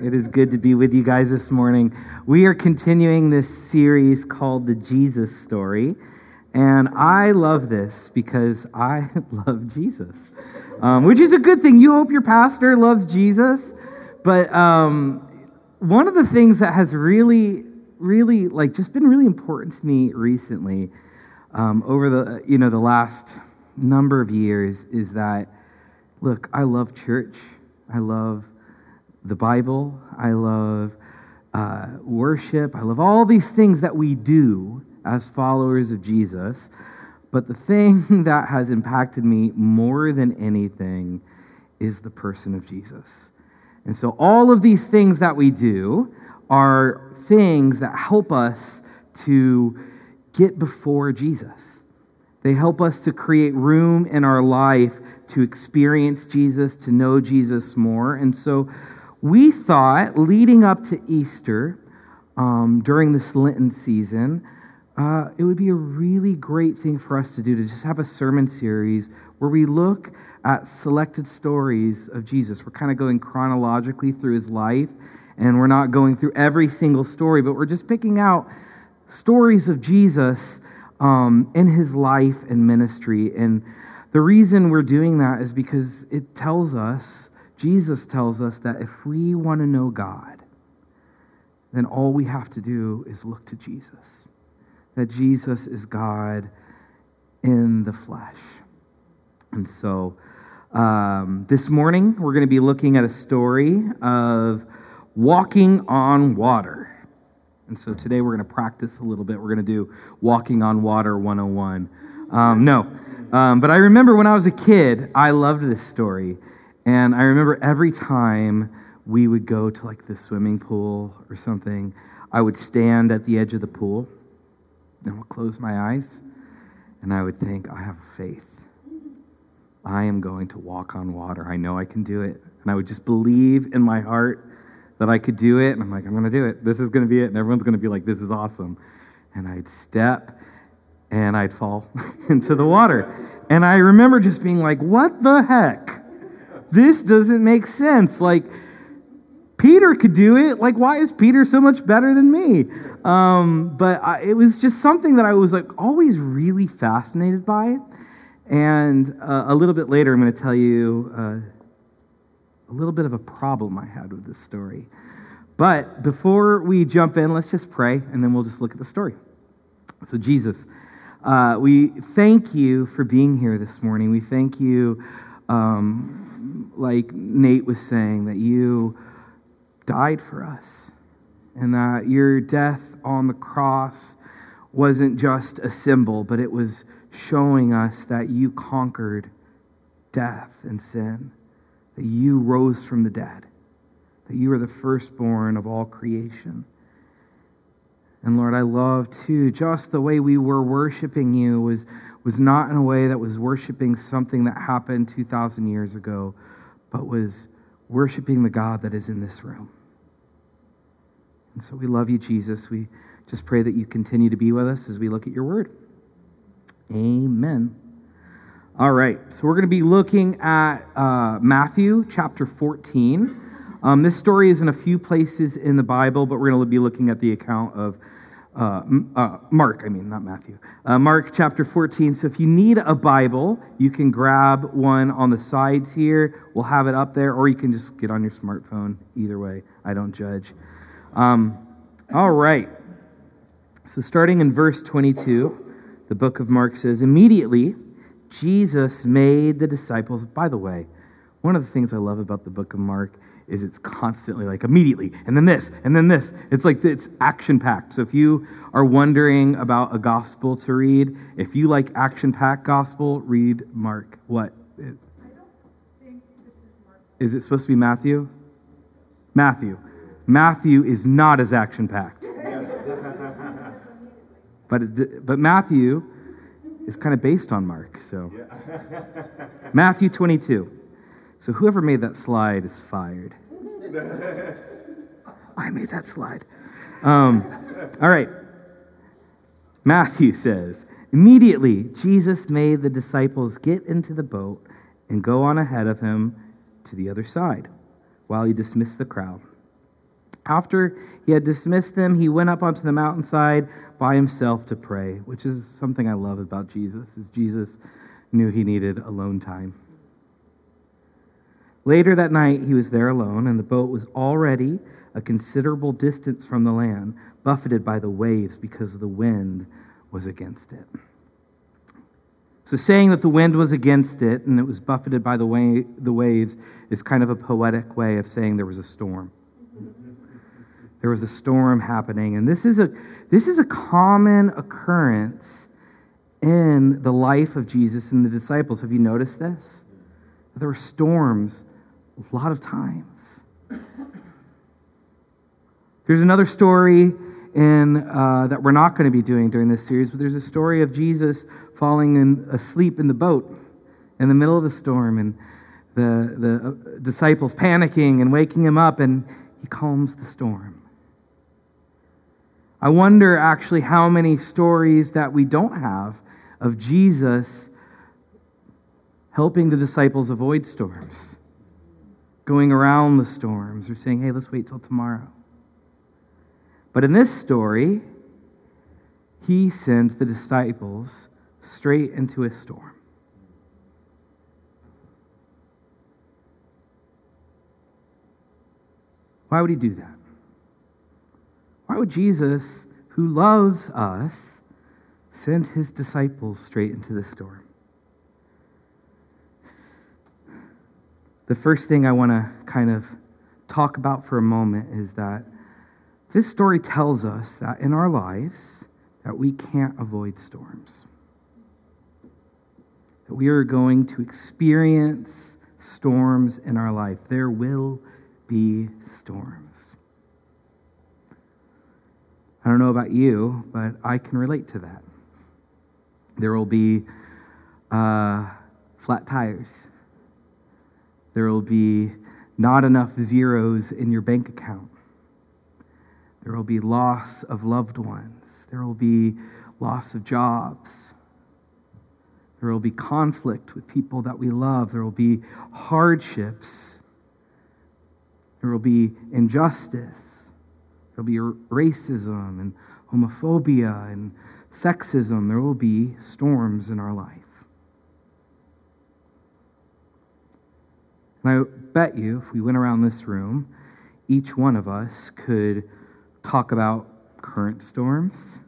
It is good to be with you guys this morning. We are continuing this series called The Jesus Story. And I love this because I love Jesus, um, which is a good thing. You hope your pastor loves Jesus. But um, one of the things that has really, really, like, just been really important to me recently um, over the, you know, the last number of years is that, look, I love church. I love the Bible. I love uh, worship. I love all these things that we do as followers of Jesus. But the thing that has impacted me more than anything is the person of Jesus. And so, all of these things that we do are things that help us to get before Jesus. They help us to create room in our life to experience Jesus, to know Jesus more. And so, we thought leading up to Easter, um, during this Lenten season, uh, it would be a really great thing for us to do to just have a sermon series where we look at selected stories of Jesus. We're kind of going chronologically through his life, and we're not going through every single story, but we're just picking out stories of Jesus um, in his life and ministry. And the reason we're doing that is because it tells us Jesus tells us that if we want to know God, then all we have to do is look to Jesus. That Jesus is God in the flesh. And so um, this morning, we're going to be looking at a story of walking on water. And so today we're going to practice a little bit. We're going to do Walking on Water 101. Um, no, um, but I remember when I was a kid, I loved this story. And I remember every time we would go to like the swimming pool or something, I would stand at the edge of the pool and I would close my eyes and I would think, I have faith. I am going to walk on water. I know I can do it. And I would just believe in my heart that I could do it. And I'm like, I'm going to do it. This is going to be it. And everyone's going to be like, this is awesome. And I'd step and I'd fall into the water. And I remember just being like, what the heck? This doesn't make sense. Like, Peter could do it. Like, why is Peter so much better than me? Um, but I, it was just something that I was like always really fascinated by. And uh, a little bit later, I'm going to tell you uh, a little bit of a problem I had with this story. But before we jump in, let's just pray, and then we'll just look at the story. So, Jesus, uh, we thank you for being here this morning. We thank you. Um, like Nate was saying, that you died for us and that your death on the cross wasn't just a symbol, but it was showing us that you conquered death and sin, that you rose from the dead, that you are the firstborn of all creation. And Lord, I love too, just the way we were worshiping you was, was not in a way that was worshiping something that happened 2,000 years ago, but was worshiping the God that is in this room. And so we love you, Jesus. We just pray that you continue to be with us as we look at your word. Amen. All right, so we're going to be looking at uh, Matthew chapter 14. Um, this story is in a few places in the Bible, but we're going to be looking at the account of uh, uh, Mark, I mean, not Matthew. Uh, Mark chapter 14. So if you need a Bible, you can grab one on the sides here. We'll have it up there, or you can just get on your smartphone. Either way, I don't judge. Um, all right. So starting in verse 22, the book of Mark says, Immediately, Jesus made the disciples. By the way, one of the things I love about the book of Mark is it's constantly like immediately and then this and then this. It's like it's action packed so if you are wondering about a gospel to read if you like action packed gospel read mark. What? It I don't think this is Mark. Is it supposed to be matthew? Matthew. Matthew is not as action packed but it, but matthew is kind of based on mark so. Matthew 22 so whoever made that slide is fired. I made that slide. Um, all right. Matthew says, Immediately, Jesus made the disciples get into the boat and go on ahead of him to the other side while he dismissed the crowd. After he had dismissed them, he went up onto the mountainside by himself to pray, which is something I love about Jesus, is Jesus knew he needed alone time. Later that night, he was there alone, and the boat was already a considerable distance from the land, buffeted by the waves because the wind was against it. So, saying that the wind was against it and it was buffeted by the, the waves is kind of a poetic way of saying there was a storm. There was a storm happening. And this is a, this is a common occurrence in the life of Jesus and the disciples. Have you noticed this? There were storms a lot of times. There's another story in, uh, that we're not going to be doing during this series, but there's a story of Jesus falling in, asleep in the boat in the middle of a storm and the, the uh, disciples panicking and waking him up, and he calms the storm. I wonder actually how many stories that we don't have of Jesus helping the disciples avoid storms, going around the storms, or saying, hey, let's wait till tomorrow. But in this story, he sends the disciples straight into a storm. Why would he do that? Why would Jesus, who loves us, send his disciples straight into the storm? The first thing I want to kind of talk about for a moment is that this story tells us that in our lives that we can't avoid storms. That we are going to experience storms in our life. There will be storms. I don't know about you, but I can relate to that. There will be uh, flat tires. There will be not enough zeros in your bank account. There will be loss of loved ones. There will be loss of jobs. There will be conflict with people that we love. There will be hardships. There will be injustice. There will be racism and homophobia and sexism. There will be storms in our life. And I bet you, if we went around this room, each one of us could talk about current storms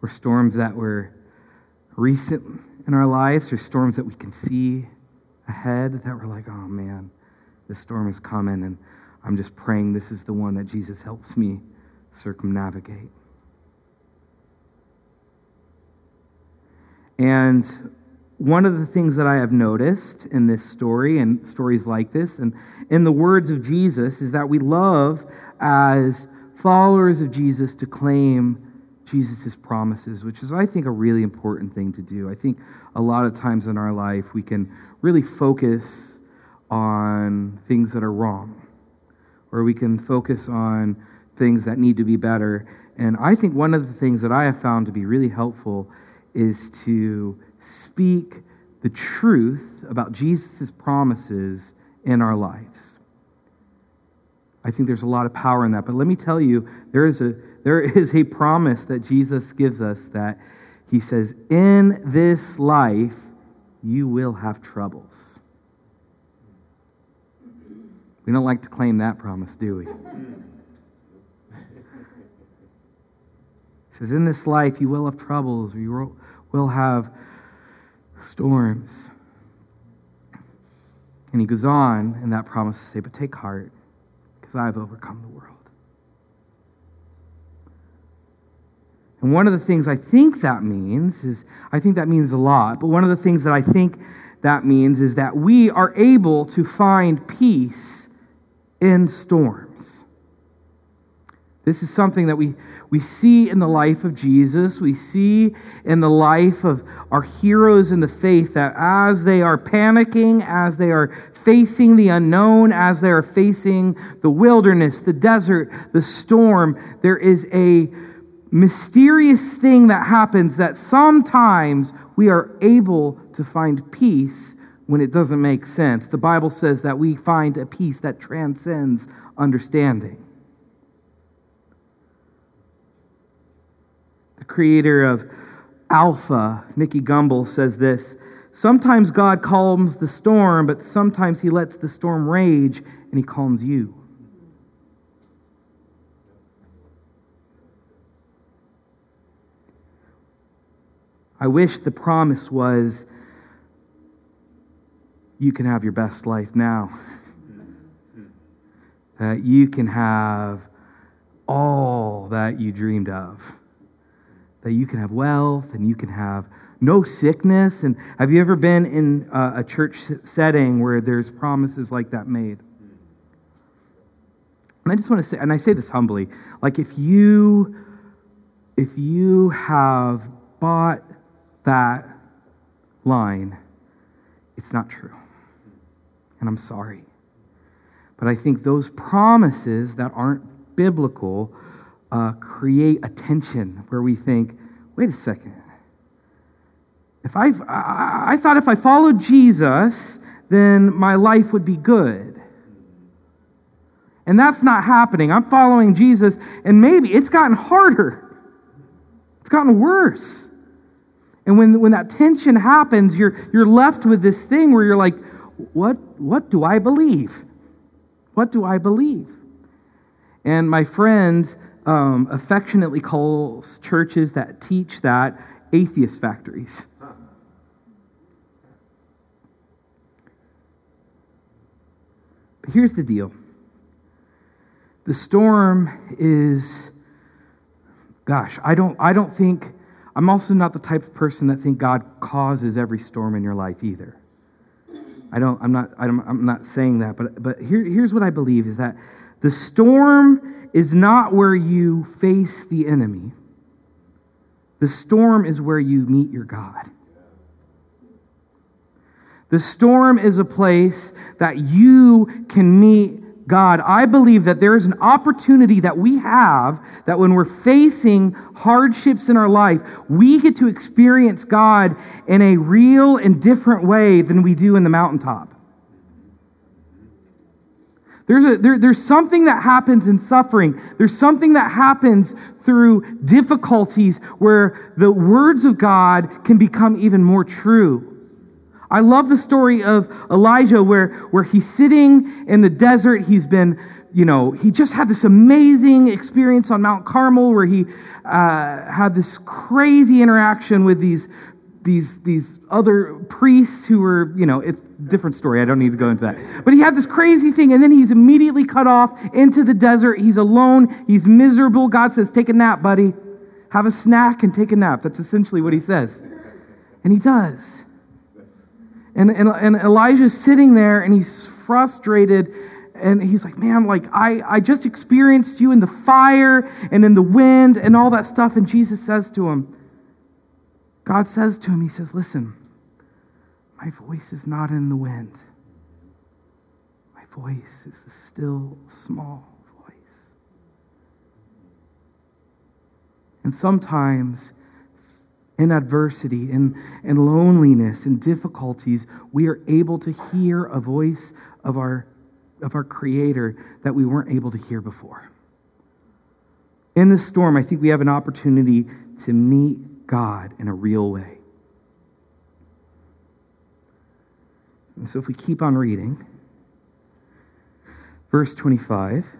or storms that were recent in our lives or storms that we can see ahead that we're like, oh man, this storm is coming, and I'm just praying this is the one that Jesus helps me circumnavigate. And one of the things that I have noticed in this story and stories like this, and in the words of Jesus, is that we love as followers of Jesus to claim Jesus' promises, which is, I think, a really important thing to do. I think a lot of times in our life we can really focus on things that are wrong, or we can focus on things that need to be better. And I think one of the things that I have found to be really helpful is to speak the truth about Jesus' promises in our lives. I think there's a lot of power in that. But let me tell you, there is a, there is a promise that Jesus gives us that he says, In this life, you will have troubles. We don't like to claim that promise, do we? He says, In this life, you will have troubles, you will have storms. And he goes on in that promise to say, But take heart, because I have overcome the world. And one of the things I think that means is, I think that means a lot, but one of the things that I think that means is that we are able to find peace in storms. This is something that we, we see in the life of Jesus. We see in the life of our heroes in the faith that as they are panicking, as they are facing the unknown, as they are facing the wilderness, the desert, the storm, there is a mysterious thing that happens that sometimes we are able to find peace when it doesn't make sense. The Bible says that we find a peace that transcends understanding. Creator of Alpha, Nicky Gumbel, says this Sometimes God calms the storm, but sometimes he lets the storm rage and he calms you. I wish the promise was you can have your best life now. that you can have all that you dreamed of. That you can have wealth and you can have no sickness. And have you ever been in a church setting where there's promises like that made? And I just want to say, and I say this humbly, like if you if you have bought that line, it's not true. And I'm sorry. But I think those promises that aren't biblical uh, create a tension where we think, wait a second. If i I, I thought if I followed Jesus, then my life would be good. And that's not happening. I'm following Jesus, and maybe it's gotten harder. It's gotten worse. And when, when that tension happens, you're, you're left with this thing where you're like, what, what do I believe? What do I believe? And my friend um, affectionately calls churches that teach that atheist factories. But here's the deal the storm is, gosh, I don't, I don't think, I'm also not the type of person that think God causes every storm in your life either. I don't, I'm not, I'm not saying that, but, but here, here's what I believe is that the storm is not where you face the enemy. The storm is where you meet your God. The storm is a place that you can meet God, I believe that there is an opportunity that we have that when we're facing hardships in our life, we get to experience God in a real and different way than we do in the mountaintop. There's, a, there, there's something that happens in suffering. There's something that happens through difficulties where the words of God can become even more true. I love the story of Elijah where, where he's sitting in the desert. He's been, you know, he just had this amazing experience on Mount Carmel where he uh, had this crazy interaction with these, these, these other priests who were, you know, it's a different story. I don't need to go into that. But he had this crazy thing, and then he's immediately cut off into the desert. He's alone. He's miserable. God says, Take a nap, buddy. Have a snack and take a nap. That's essentially what he says. And he does. And, and, and Elijah's sitting there and he's frustrated and he's like, man, like I, I just experienced you in the fire and in the wind and all that stuff. And Jesus says to him, God says to him, He says, listen, my voice is not in the wind. My voice is the still, small voice. And sometimes in adversity, in, in loneliness, in difficulties, we are able to hear a voice of our, of our Creator that we weren't able to hear before. In this storm, I think we have an opportunity to meet God in a real way. And so if we keep on reading, verse 25,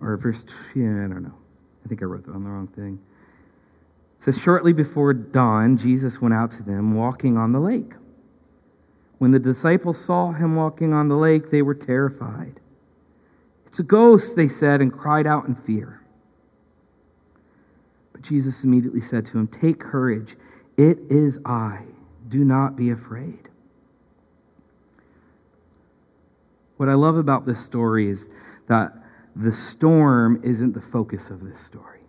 or verse, yeah, I don't know. I think I wrote on the wrong thing says, Shortly before dawn, Jesus went out to them walking on the lake. When the disciples saw him walking on the lake, they were terrified. It's a ghost, they said, and cried out in fear. Jesus immediately said to him, Take courage. It is I. Do not be afraid. What I love about this story is that the storm isn't the focus of this story.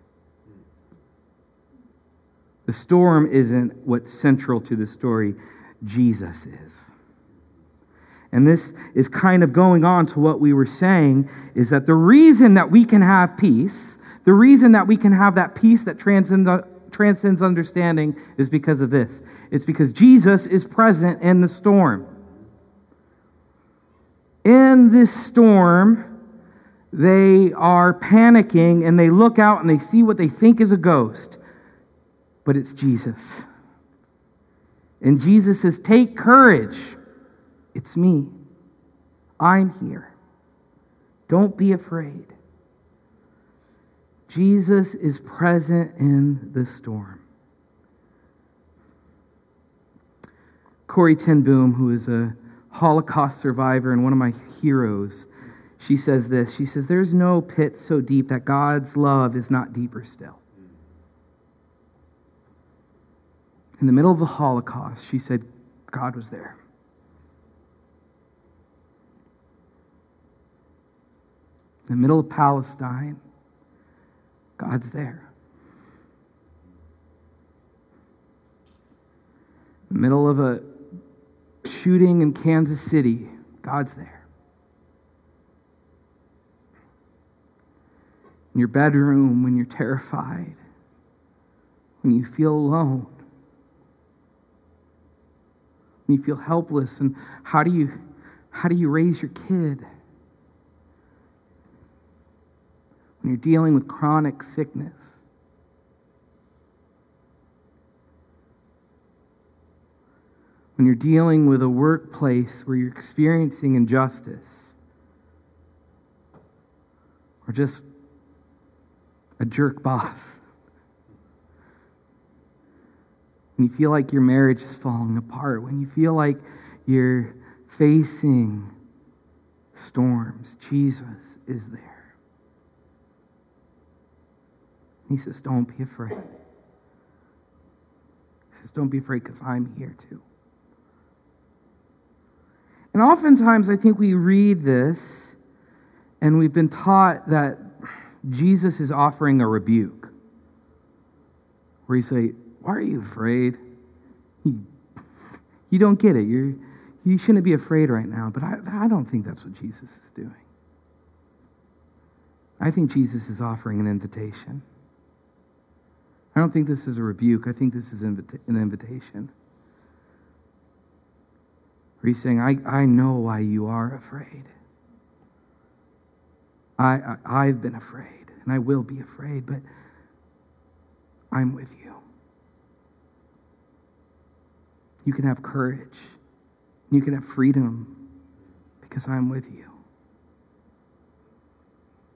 The storm isn't what's central to the story, Jesus is. And this is kind of going on to what we were saying is that the reason that we can have peace, the reason that we can have that peace that transcends, transcends understanding is because of this. It's because Jesus is present in the storm. In this storm, they are panicking and they look out and they see what they think is a ghost, but it's Jesus. And Jesus says, Take courage. It's me. I'm here. Don't be afraid. Jesus is present in the storm. Corrie ten Boom, who is a Holocaust survivor and one of my heroes, she says this. She says, There's no pit so deep that God's love is not deeper still. In the middle of the Holocaust, she said, God was there. In the middle of Palestine, God's there. In the middle of a shooting in Kansas City, God's there. In your bedroom, when you're terrified, when you feel alone, when you feel helpless, and how do you, how do you raise your kid? When you're dealing with chronic sickness, when you're dealing with a workplace where you're experiencing injustice, or just a jerk boss, when you feel like your marriage is falling apart, when you feel like you're facing storms, Jesus is there. He says, Don't be afraid. He says, Don't be afraid because I'm here too. And oftentimes, I think we read this and we've been taught that Jesus is offering a rebuke. Where he say, Why are you afraid? You, you don't get it. You're, you shouldn't be afraid right now. But I, I don't think that's what Jesus is doing. I think Jesus is offering an invitation. I don't think this is a rebuke. I think this is an invitation. Where he's saying, I, I know why you are afraid. I, I, I've been afraid, and I will be afraid, but I'm with you. You can have courage. You can have freedom because I'm with you.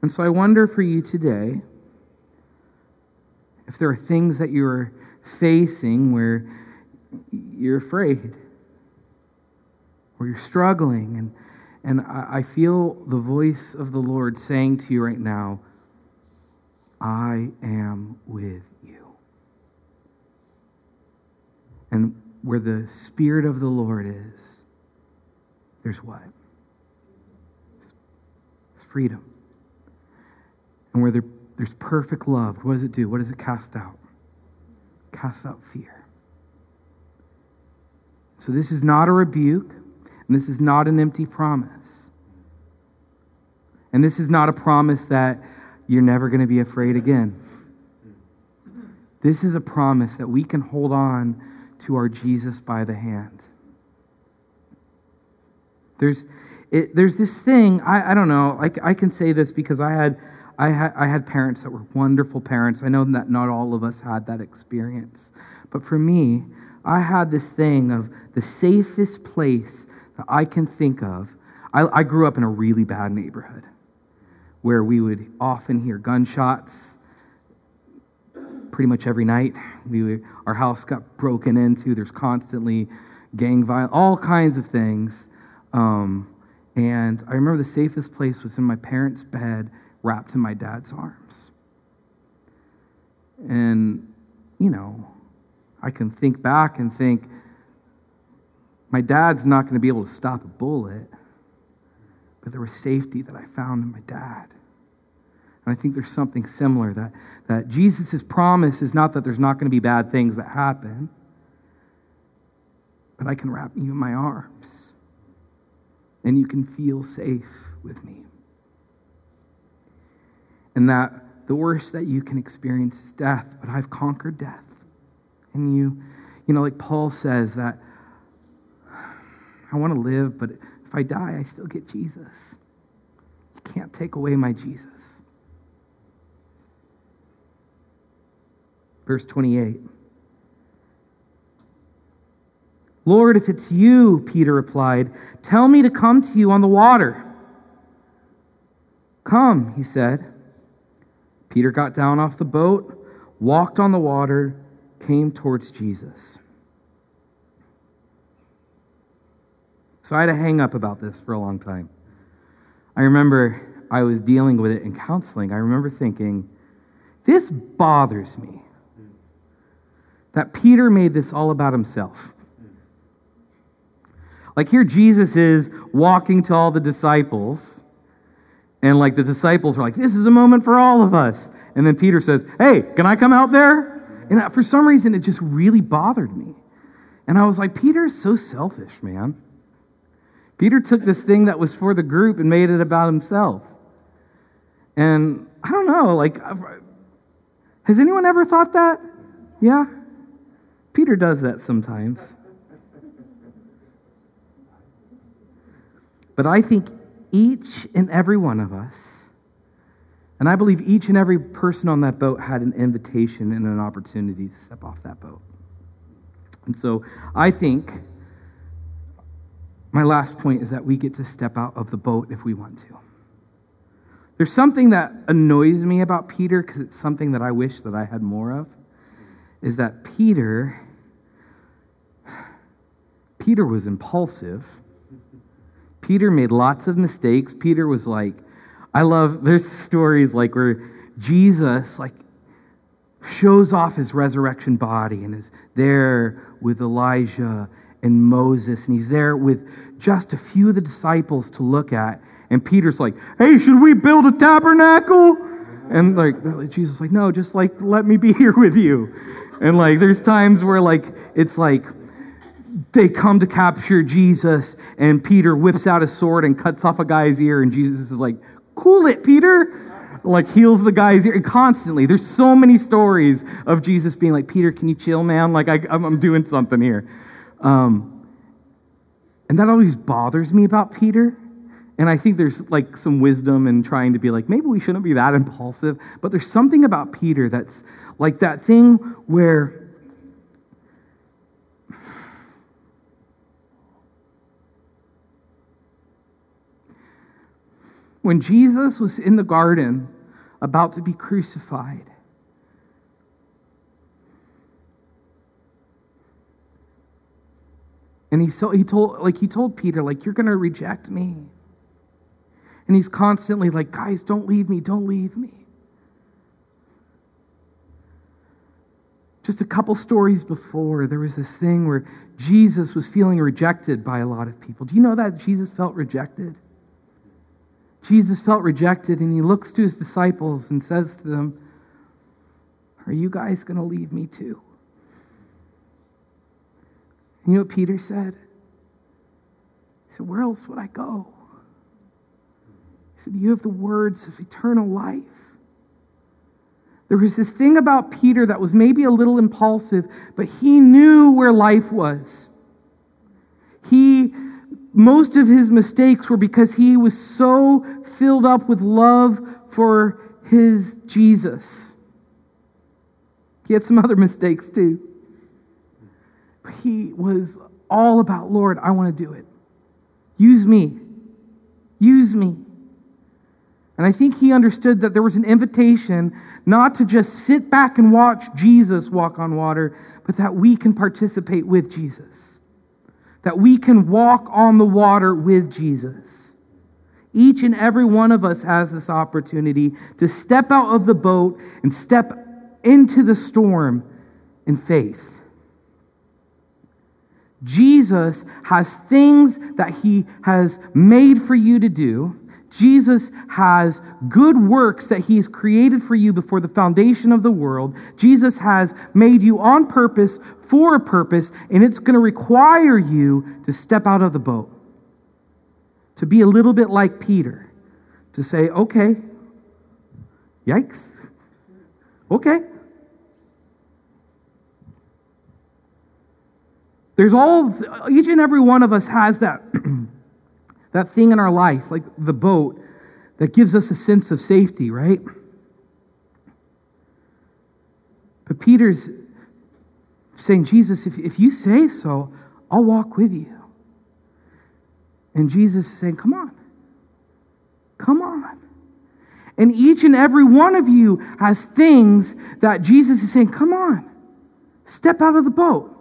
And so I wonder for you today if there are things that you're facing where you're afraid where you're struggling. And, and I, I feel the voice of the Lord saying to you right now, I am with you. And where the Spirit of the Lord is, there's what? It's freedom. And where there, there's perfect love, what does it do? What does it cast out? Cast out fear. So this is not a rebuke. And this is not an empty promise. And this is not a promise that you're never going to be afraid again. This is a promise that we can hold on to our Jesus by the hand. There's, it, there's this thing, I, I don't know, I, I can say this because I had, I, had, I had parents that were wonderful parents. I know that not all of us had that experience. But for me, I had this thing of the safest place that I can think of. I, I grew up in a really bad neighborhood where we would often hear gunshots pretty much every night. We would, our house got broken into. There's constantly gang violence, all kinds of things. Um, and I remember the safest place was in my parents' bed, wrapped in my dad's arms. And, you know, I can think back and think, my dad's not going to be able to stop a bullet, but there was safety that I found in my dad. And I think there's something similar that, that Jesus' promise is not that there's not going to be bad things that happen, but I can wrap you in my arms and you can feel safe with me. And that the worst that you can experience is death, but I've conquered death. And you, you know, like Paul says, that I want to live, but if I die, I still get Jesus. You can't take away my Jesus. Verse 28. Lord, if it's you, Peter replied, tell me to come to you on the water. Come, he said. Peter got down off the boat, walked on the water, came towards Jesus. So I had a hang up about this for a long time. I remember I was dealing with it in counseling. I remember thinking, this bothers me that Peter made this all about himself. Like here, Jesus is walking to all the disciples, and like the disciples were like, This is a moment for all of us. And then Peter says, Hey, can I come out there? And for some reason, it just really bothered me. And I was like, Peter is so selfish, man. Peter took this thing that was for the group and made it about himself. And I don't know, like, has anyone ever thought that? Yeah? Peter does that sometimes. But I think each and every one of us, and I believe each and every person on that boat had an invitation and an opportunity to step off that boat. And so I think my last point is that we get to step out of the boat if we want to. There's something that annoys me about Peter because it's something that I wish that I had more of is that Peter Peter was impulsive Peter made lots of mistakes. Peter was like, I love, there's stories like where Jesus, like, shows off his resurrection body and is there with Elijah and Moses, and he's there with just a few of the disciples to look at. And Peter's like, Hey, should we build a tabernacle? And like Jesus like, No, just like let me be here with you. And like there's times where like it's like they come to capture Jesus, and Peter whips out his sword and cuts off a guy's ear, and Jesus is like, Cool it, Peter. Like, heals the guy's ear. Constantly, there's so many stories of Jesus being like, Peter, can you chill, man? Like, I, am doing something here. Um, and that always bothers me about Peter. And I think there's like some wisdom in trying to be like, maybe we shouldn't be that impulsive. But there's something about Peter that's like that thing where when Jesus was in the garden about to be crucified, and he, so, he told like he told Peter like you're going to reject me. And he's constantly like, guys, don't leave me, don't leave me. Just a couple stories before, there was this thing where Jesus was feeling rejected by a lot of people. Do you know that Jesus felt rejected? Jesus felt rejected and he looks to his disciples and says to them, Are you guys going to leave me too? And you know what Peter said? He said, Where else would I go? He said, You have the words of eternal life. There was this thing about Peter that was maybe a little impulsive, but he knew where life was. He most of his mistakes were because he was so filled up with love for his Jesus. He had some other mistakes too. He was all about, Lord, I want to do it. Use me. Use me. And I think he understood that there was an invitation not to just sit back and watch Jesus walk on water, but that we can participate with Jesus that we can walk on the water with Jesus. Each and every one of us has this opportunity to step out of the boat and step into the storm in faith. Jesus has things that he has made for you to do. Jesus has good works that he has created for you before the foundation of the world. Jesus has made you on purpose for a purpose, and it's going to require you to step out of the boat, to be a little bit like Peter, to say, okay, yikes, okay. There's all, each and every one of us has that, that thing in our life, like the boat, that gives us a sense of safety, right? But Peter's saying, Jesus, if, if you say so, I'll walk with you. And Jesus is saying, Come on. Come on. And each and every one of you has things that Jesus is saying, Come on, step out of the boat.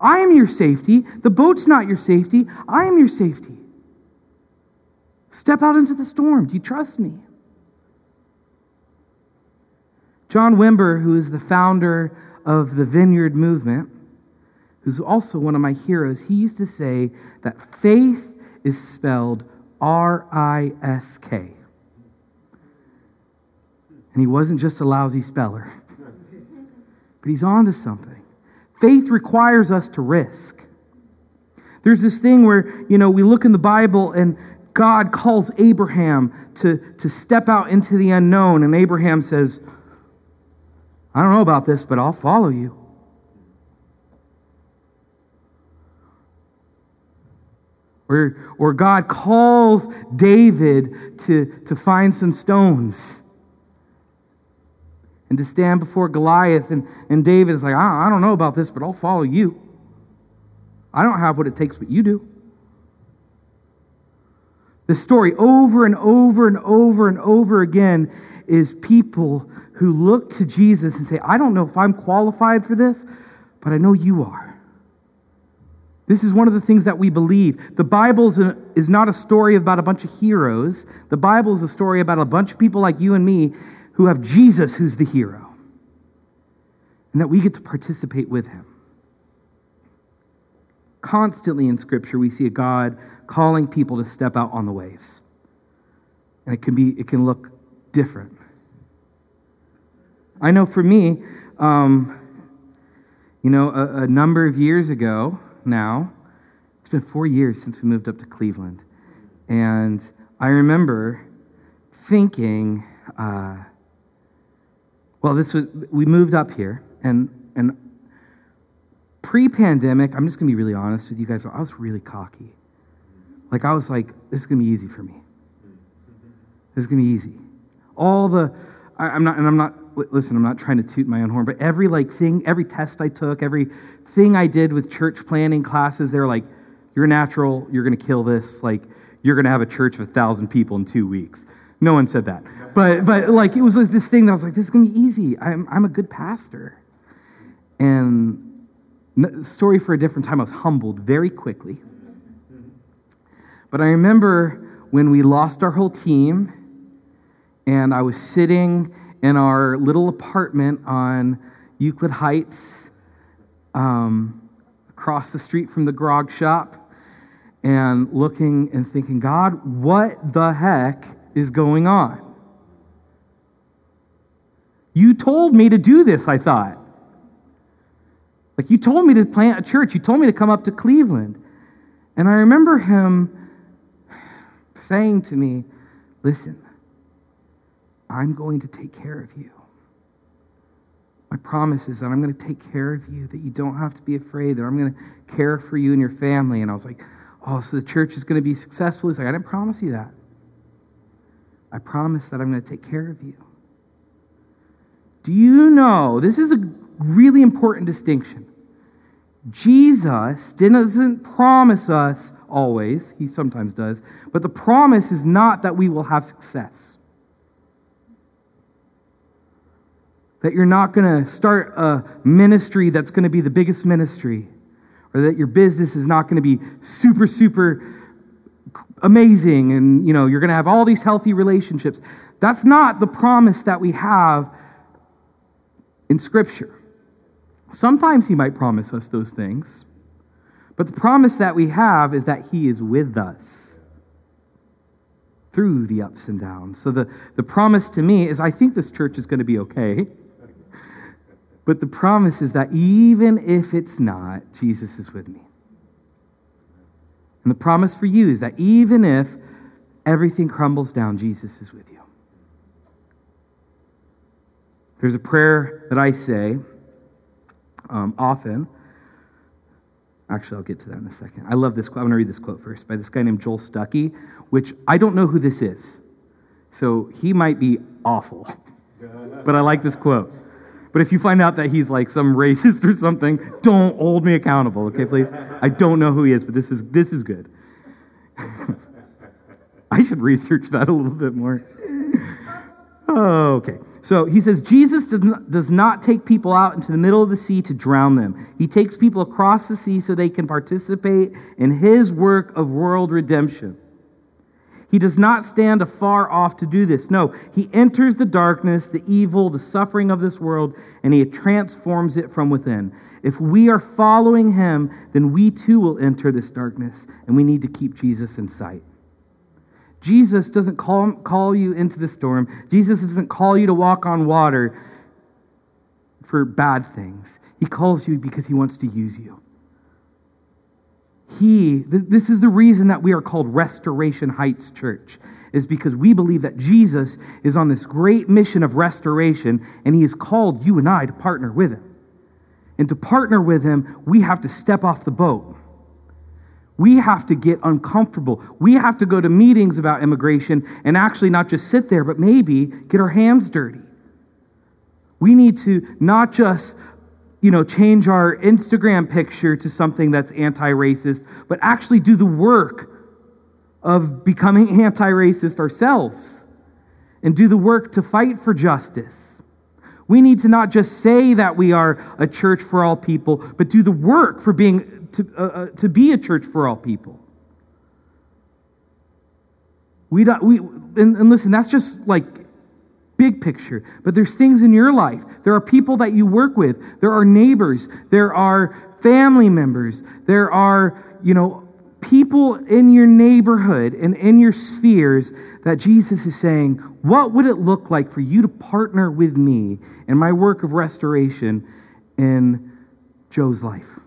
I am your safety. The boat's not your safety. I am your safety. Step out into the storm. Do you trust me? John Wimber, who is the founder of the Vineyard Movement, who's also one of my heroes, he used to say that faith is spelled R I S K. And he wasn't just a lousy speller, but he's on to something. Faith requires us to risk. There's this thing where, you know, we look in the Bible and God calls Abraham to, to step out into the unknown, and Abraham says, I don't know about this, but I'll follow you. Or, or God calls David to, to find some stones and to stand before Goliath. And, and David is like, I, I don't know about this, but I'll follow you. I don't have what it takes, but you do. The story over and over and over and over again is people who look to Jesus and say, I don't know if I'm qualified for this, but I know you are. This is one of the things that we believe. The Bible is not a story about a bunch of heroes. The Bible is a story about a bunch of people like you and me who have Jesus who's the hero. And that we get to participate with him. Constantly in Scripture, we see a God calling people to step out on the waves. And it can be, it can look different. I know for me, um, you know, a, a number of years ago, now. It's been four years since we moved up to Cleveland. And I remember thinking, uh, well, this was, we moved up here, and, and pre pandemic, I'm just going to be really honest with you guys, I was really cocky. Like, I was like, this is to be easy for me. This is to be easy. All the, I, I'm not, and I'm not, listen, I'm not trying to toot my own horn, but every like thing, every test I took, every thing I did with church planting classes, they're like, you're natural, you're to kill this, like, you're to have a church of a thousand people in two weeks. No one said that. But, but like, it was this thing that I was like, this is to be easy. I'm, I'm a good pastor. And story for a different time, I was humbled very quickly. But I remember when we lost our whole team, and I was sitting in our little apartment on Euclid Heights, um, across the street from the grog shop, and looking and thinking, God, what the heck is going on? You told me to do this, I thought. Like, you told me to plant a church. You told me to come up to Cleveland. And I remember him saying to me, Listen, I'm going to take care of you. My promise is that I'm going to take care of you, that you don't have to be afraid, that I'm going to care for you and your family. And I was like, oh, so the church is going to be successful? He's like, I didn't promise you that. I promise that I'm going to take care of you. Do you know, this is a really important distinction. Jesus doesn't promise us always, he sometimes does, but the promise is not that we will have success. that you're not going to start a ministry that's going to be the biggest ministry, or that your business is not going to be super, super amazing and you know you're going to have all these healthy relationships that's not the promise that we have in scripture sometimes he might promise us those things but the promise that we have is that he is with us through the ups and downs so the, the promise to me is i think this church is going to be okay but the promise is that even if it's not, Jesus is with me. And the promise for you is that even if everything crumbles down, Jesus is with you. There's a prayer that I say um, often. Actually, I'll get to that in a second. I love this quote. I'm going to read this quote first by this guy named Joel Stuckey, which I don't know who this is. So he might be awful. but I like this quote. But if you find out that he's like some racist or something, don't hold me accountable, okay, please? I don't know who he is, but this is this is good. I should research that a little bit more. Okay. So he says Jesus does not take people out into the middle of the sea to drown them. He takes people across the sea so they can participate in his work of world redemption. He does not stand afar off to do this. No, he enters the darkness, the evil, the suffering of this world, and he transforms it from within. If we are following him, then we too will enter this darkness, and we need to keep Jesus in sight. Jesus doesn't call, call you into the storm. Jesus doesn't call you to walk on water for bad things. He calls you because he wants to use you. He, this is the reason that we are called Restoration Heights Church, is because we believe that Jesus is on this great mission of restoration and he has called you and I to partner with him. And to partner with him, we have to step off the boat. We have to get uncomfortable. We have to go to meetings about immigration and actually not just sit there, but maybe get our hands dirty. We need to not just you know, change our Instagram picture to something that's anti racist, but actually do the work of becoming anti racist ourselves and do the work to fight for justice. We need to not just say that we are a church for all people, but do the work for being to, uh, uh to be a church for all people. We, don't, we and, and listen, that's just like big picture. But there's things in your life. There are people that you work with. There are neighbors. There are family members. There are, you know, people in your neighborhood and in your spheres that Jesus is saying, what would it look like for you to partner with me in my work of restoration in Joe's life?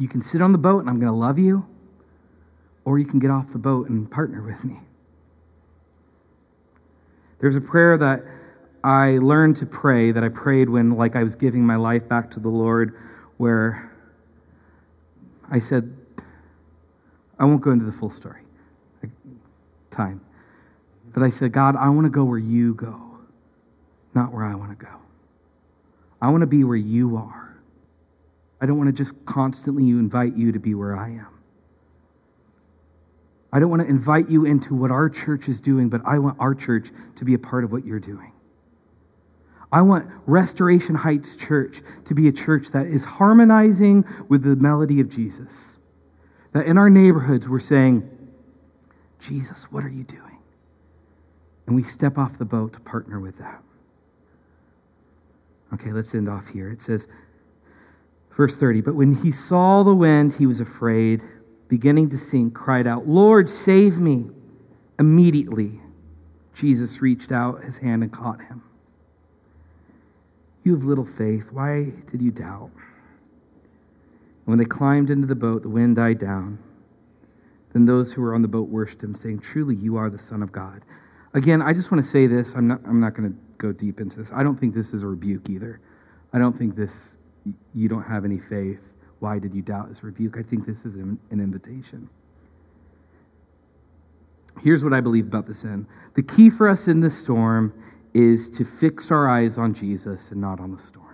You can sit on the boat and I'm going to love you, or you can get off the boat and partner with me. There's a prayer that I learned to pray that I prayed when, like, I was giving my life back to the Lord, where I said, I won't go into the full story, time. But I said, God, I want to go where you go, not where I want to go. I want to be where you are. I don't want to just constantly invite you to be where I am. I don't want to invite you into what our church is doing, but I want our church to be a part of what you're doing. I want Restoration Heights Church to be a church that is harmonizing with the melody of Jesus. That in our neighborhoods, we're saying, Jesus, what are you doing? And we step off the boat to partner with that. Okay, let's end off here. It says, verse 30, but when he saw the wind, he was afraid beginning to sink, cried out, Lord, save me. Immediately, Jesus reached out his hand and caught him. You have little faith. Why did you doubt? when they climbed into the boat, the wind died down. Then those who were on the boat worshiped him, saying, Truly, you are the Son of God. Again, I just want to say this. I'm not, I'm not going to go deep into this. I don't think this is a rebuke either. I don't think this, you don't have any faith. Why did you doubt his rebuke? I think this is an invitation. Here's what I believe about the sin the key for us in the storm is to fix our eyes on Jesus and not on the storm.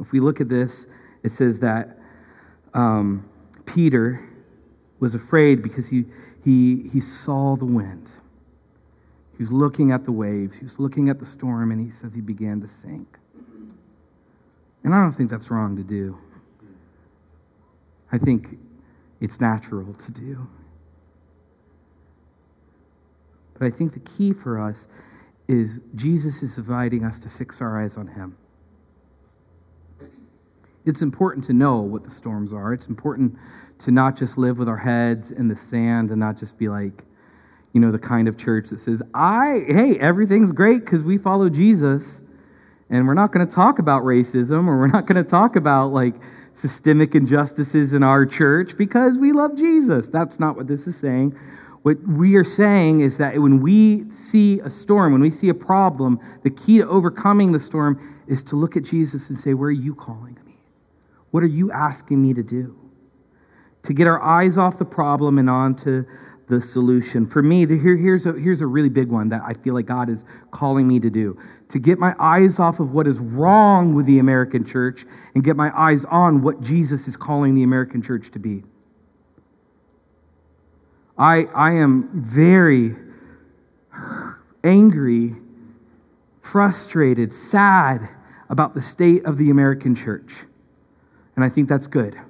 If we look at this, it says that um, Peter was afraid because he, he, he saw the wind. He was looking at the waves, he was looking at the storm, and he says he began to sink. And I don't think that's wrong to do. I think it's natural to do. But I think the key for us is Jesus is inviting us to fix our eyes on Him. It's important to know what the storms are. It's important to not just live with our heads in the sand and not just be like, you know, the kind of church that says, I, hey, everything's great because we follow Jesus. And we're not going to talk about racism or we're not going to talk about like systemic injustices in our church because we love Jesus. That's not what this is saying. What we are saying is that when we see a storm, when we see a problem, the key to overcoming the storm is to look at Jesus and say, Where are you calling me? What are you asking me to do? to get our eyes off the problem and onto the solution. For me, here, here's, a, here's a really big one that I feel like God is calling me to do to get my eyes off of what is wrong with the American church and get my eyes on what Jesus is calling the American church to be. I, I am very angry, frustrated, sad about the state of the American church. And I think that's good.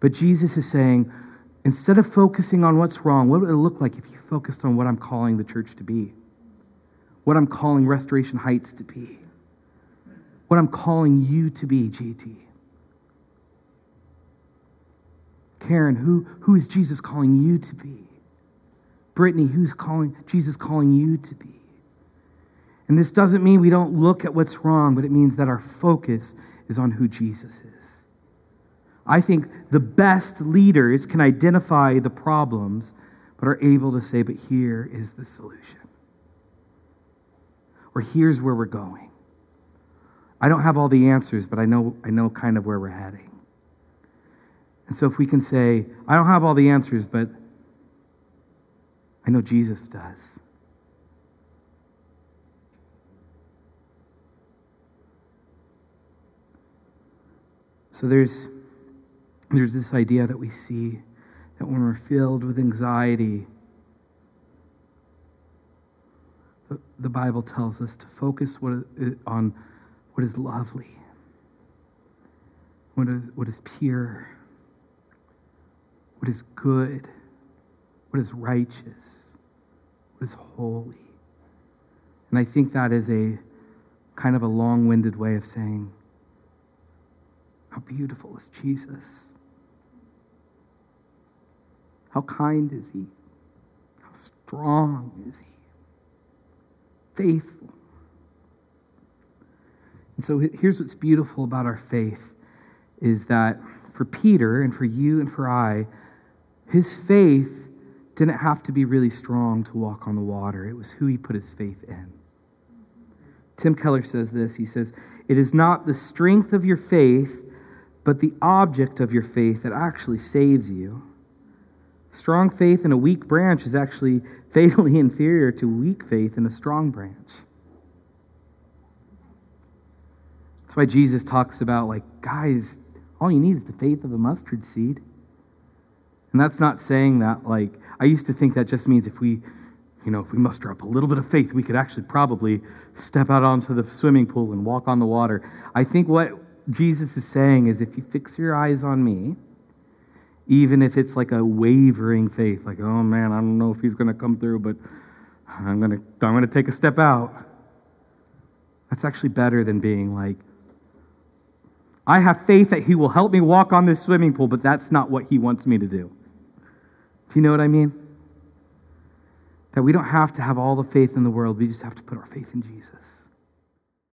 But Jesus is saying, instead of focusing on what's wrong, what would it look like if you focused on what I'm calling the church to be? What I'm calling Restoration Heights to be? What I'm calling you to be, JT? Karen, who, who is Jesus calling you to be? Brittany, who's calling Jesus calling you to be? And this doesn't mean we don't look at what's wrong, but it means that our focus is on who Jesus is. I think the best leaders can identify the problems, but are able to say, but here is the solution. Or here's where we're going. I don't have all the answers, but I know, I know kind of where we're heading. And so if we can say, I don't have all the answers, but I know Jesus does. So there's, there's this idea that we see that when we're filled with anxiety, the, Bible tells us to focus on what is lovely, what is, what is pure, what is good, what is righteous, what is holy. And I think that is a kind of a long winded way of saying, how beautiful is Jesus? How kind is he? How strong is he? Faithful. And so here's what's beautiful about our faith is that for Peter and for you and for I, his faith didn't have to be really strong to walk on the water. It was who he put his faith in. Tim Keller says this. He says, It is not the strength of your faith but the object of your faith that actually saves you. Strong faith in a weak branch is actually fatally inferior to weak faith in a strong branch. That's why Jesus talks about, like, guys, all you need is the faith of a mustard seed. And that's not saying that, like, I used to think that just means if we, you know, if we muster up a little bit of faith, we could actually probably step out onto the swimming pool and walk on the water. I think what Jesus is saying is if you fix your eyes on me, even if it's like a wavering faith, like, oh man, I don't know if he's going to come through, but I'm going to I'm going to take a step out. That's actually better than being like, I have faith that he will help me walk on this swimming pool, but that's not what he wants me to do. Do you know what I mean? That we don't have to have all the faith in the world, we just have to put our faith in Jesus.